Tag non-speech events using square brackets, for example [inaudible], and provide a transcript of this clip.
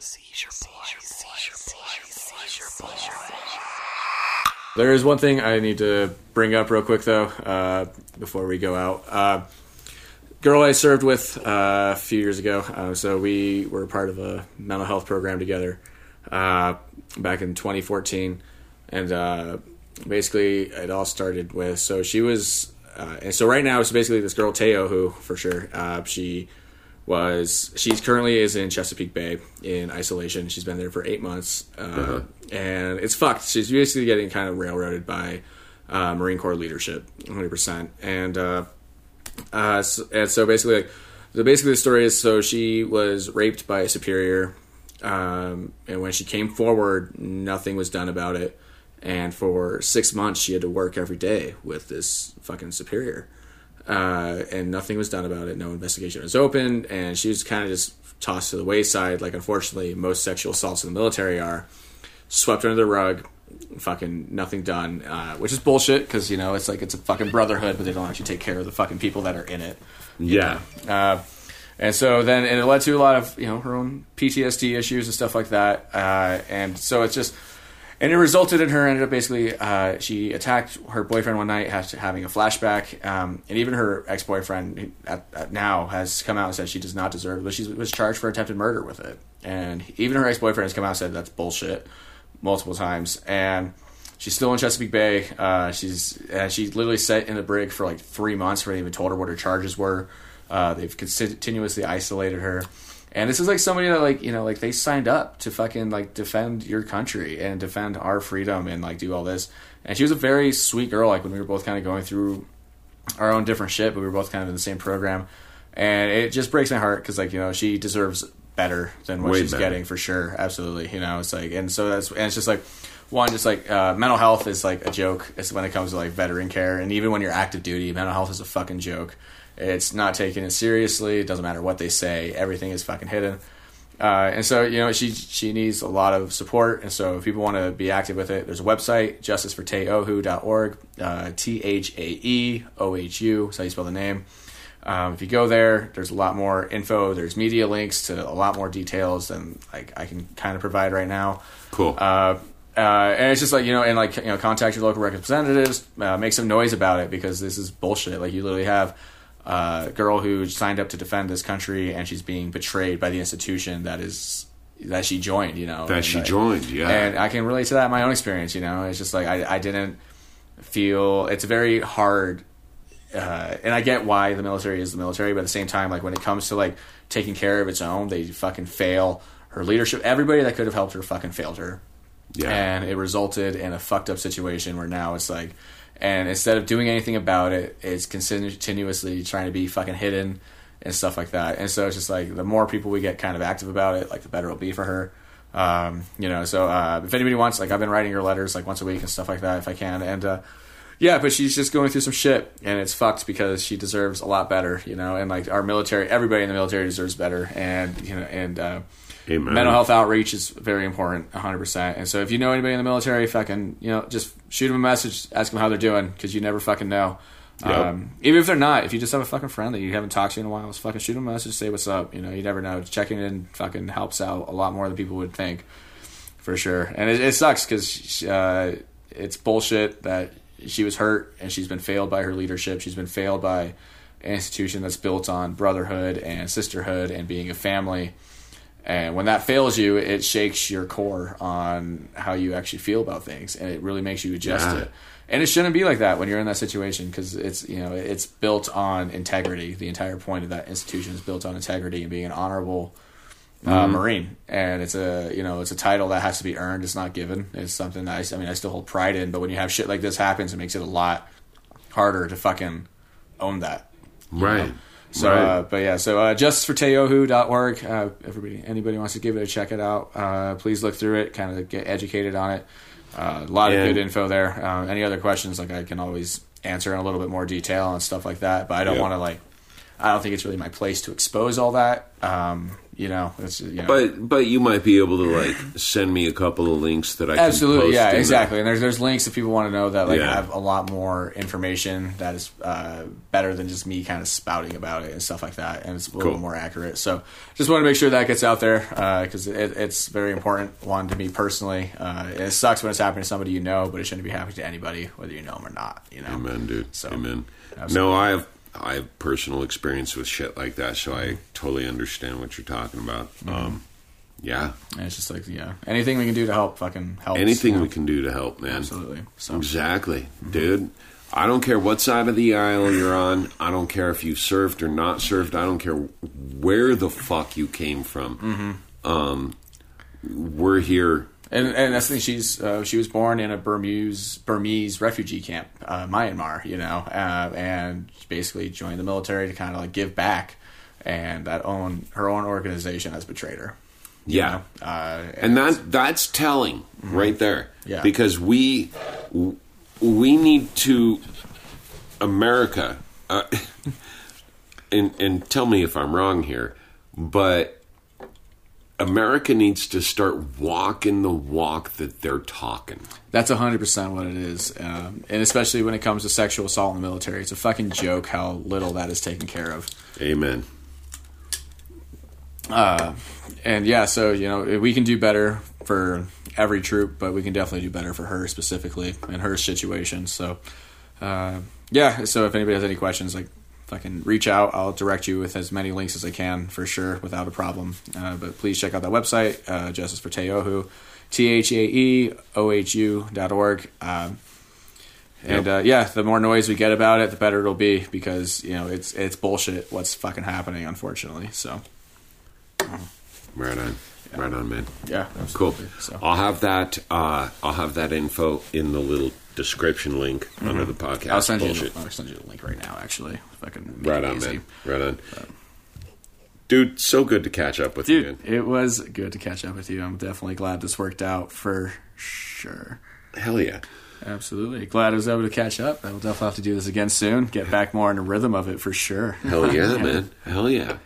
Seizure boy, seizure boy, seizure boy. There is one thing I need to bring up real quick though, uh, before we go out. Uh, girl I served with uh, a few years ago, uh, so we were part of a mental health program together uh, back in 2014, and uh, basically it all started with so she was, uh, and so right now it's basically this girl Thae Ohu for sure uh, she was she's currently is in Chesapeake Bay in isolation. She's been there for eight months, uh, and it's fucked. She's basically getting kind of railroaded by uh, Marine Corps leadership, 100. percent And uh, uh, so, and so basically, like, so basically the story is so she was raped by a superior, um, and when she came forward, nothing was done about it. And for six months, she had to work every day with this fucking superior uh, and nothing was done about it. No investigation was opened, and she was kind of just tossed to the wayside. Like unfortunately, most sexual assaults in the military are swept under the rug. Fucking nothing done, uh, which is bullshit because you know it's like it's a fucking brotherhood, but they don't actually take care of the fucking people that are in it. Yeah. Uh, and so then, and it led to a lot of you know her own PTSD issues and stuff like that. Uh, and so it's just, and it resulted in her ended up basically uh, she attacked her boyfriend one night, having a flashback, um, and even her ex boyfriend at, at now has come out and said she does not deserve, but she was charged for attempted murder with it. And even her ex boyfriend has come out and said that's bullshit multiple times, and. She's still in Chesapeake Bay. Uh, she's uh, she literally sat in the brig for like three months before they even told her what her charges were. Uh, they've continuously isolated her, and this is like somebody that like you know like they signed up to fucking like defend your country and defend our freedom and like do all this. And she was a very sweet girl. Like when we were both kind of going through our own different shit, but we were both kind of in the same program, and it just breaks my heart because like you know she deserves better than what Way she's better. getting for sure. Absolutely, you know it's like and so that's and it's just like one just like uh, mental health is like a joke it's when it comes to like veteran care and even when you're active duty mental health is a fucking joke it's not taken as seriously it doesn't matter what they say everything is fucking hidden uh, and so you know she she needs a lot of support and so if people want to be active with it there's a website justiceforthaeohu.org uh, t-h-a-e-o-h-u so how you spell the name um, if you go there, there's a lot more info. There's media links to a lot more details than like I can kind of provide right now. Cool. Uh, uh, and it's just like you know, and like you know, contact your local representatives, uh, make some noise about it because this is bullshit. Like you literally have uh, a girl who signed up to defend this country, and she's being betrayed by the institution that is that she joined. You know, That she like- joined, yeah. And I can relate to that in my own experience. You know, it's just like I, I didn't feel it's very hard uh, and I get why the military is the military, but at the same time, like when it comes to like taking care of its own, they fucking fail. Her leadership, everybody that could have helped her, fucking failed her, Yeah. and it resulted in a fucked up situation where now it's like, and instead of doing anything about it, it's continuously trying to be fucking hidden and stuff like that. And so it's just like the more people we get kind of active about it, like the better it'll be for her. Um, you know, so uh, if anybody wants, like I've been writing her letters like once a week and stuff like that if I can, and uh, yeah, but she's just going through some shit, and it's fucked because she deserves a lot better, you know. And like our military, everybody in the military deserves better, and you know, and uh, Amen. mental health outreach is very important, hundred percent. And so, if you know anybody in the military, fucking, you know, just shoot them a message, ask them how they're doing, because you never fucking know. Yep. Um, even if they're not, if you just have a fucking friend that you haven't talked to in a while, just fucking shoot them a message, say what's up. You know, you never know. Checking in fucking helps out a lot more than people would think for sure. And it, it sucks because uh, it's bullshit that she was hurt and she's been failed by her leadership. She's been failed by an institution that's built on brotherhood and sisterhood and being a family. And when that fails you, it shakes your core on how you actually feel about things, and it really makes you adjust Yeah. it. And it shouldn't be like that when you're in that situation because it's you know it's built on integrity. The entire point of that institution is built on integrity and being an honorable uh, Marine, and it's a you know it's a title that has to be earned. It's not given. It's something that I, I mean I still hold pride in. But when you have shit like this happens, it makes it a lot harder to fucking own that. right. So, right. uh, but yeah, so uh, justiceforthaeohu.org. Uh, everybody, anybody wants to give it a check it out, uh, please look through it, kind of get educated on it. Uh, a lot of good info there. Um, any other questions, like I can always answer in a little bit more detail and stuff like that. But I don't Yep. want to like I don't think it's really my place to expose all that. Um, you know, it's, you know But but you might be able to like send me a couple of links that I can Absolutely, post yeah, exactly. And there's there's links if people want to know that like Yeah. have a lot more information that is uh, better than just me kind of spouting about it and stuff like that, and it's a little Cool. more accurate. So just want to make sure that gets out there because it, it's very important. One to me personally, uh, it sucks when it's happening to somebody you know, but it shouldn't be happening to anybody whether you know them or not. You know, Amen, dude. So, Amen. absolutely. No, I have I have personal experience with shit like that, so I totally understand what you're talking about. Mm-hmm. Um, yeah, And it's just like yeah, anything we can do to help, fucking help. anything we can do to help, man. absolutely. So Exactly, dude. I don't care what side of the aisle you're on. I don't care if you served or not served. I don't care where the fuck you came from. Um, we're here. And, and that's the thing. She's uh, she was born in a Burmese Burmese refugee camp, uh, Myanmar. You know, uh, and basically joined the military to kind of like give back. And that own her own organization has betrayed her. Yeah. uh, and that that's telling right there Yeah. because we we need to america uh, [laughs] and and tell me if i'm wrong here but america needs to start walking the walk that they're talking That's hundred percent what it is, um, and especially when it comes to sexual assault in the military, it's a fucking joke how little that is taken care of. amen And yeah, so you know we can do better for every troop, but we can definitely do better for her specifically in her situation. So uh, yeah, so if anybody has any questions, like fucking reach out. I'll direct you with as many links as I can for sure, without a problem. Uh, but please check out that website, uh, Justice for Thae Ohu, T H A E O H U dot org. Um, and Yep. uh, yeah, the more noise we get about it, the better it'll be because you know it's it's bullshit what's fucking happening, unfortunately. So right on right on man yeah, cool. So. i'll have that uh i'll have that info in the little description link under the podcast Mm-hmm. I'll send you. I'll send you the link right now. Actually, if I can. Make Right it on, easy. man. Right on. Dude, so good to catch up with you, Dude, man. it was good to catch up with you. I'm definitely glad this worked out for sure. Hell yeah. Absolutely glad I was able to catch up. I will definitely have to do this again soon. Get back more in the rhythm of it for sure. Hell yeah, [laughs] man. Hell yeah.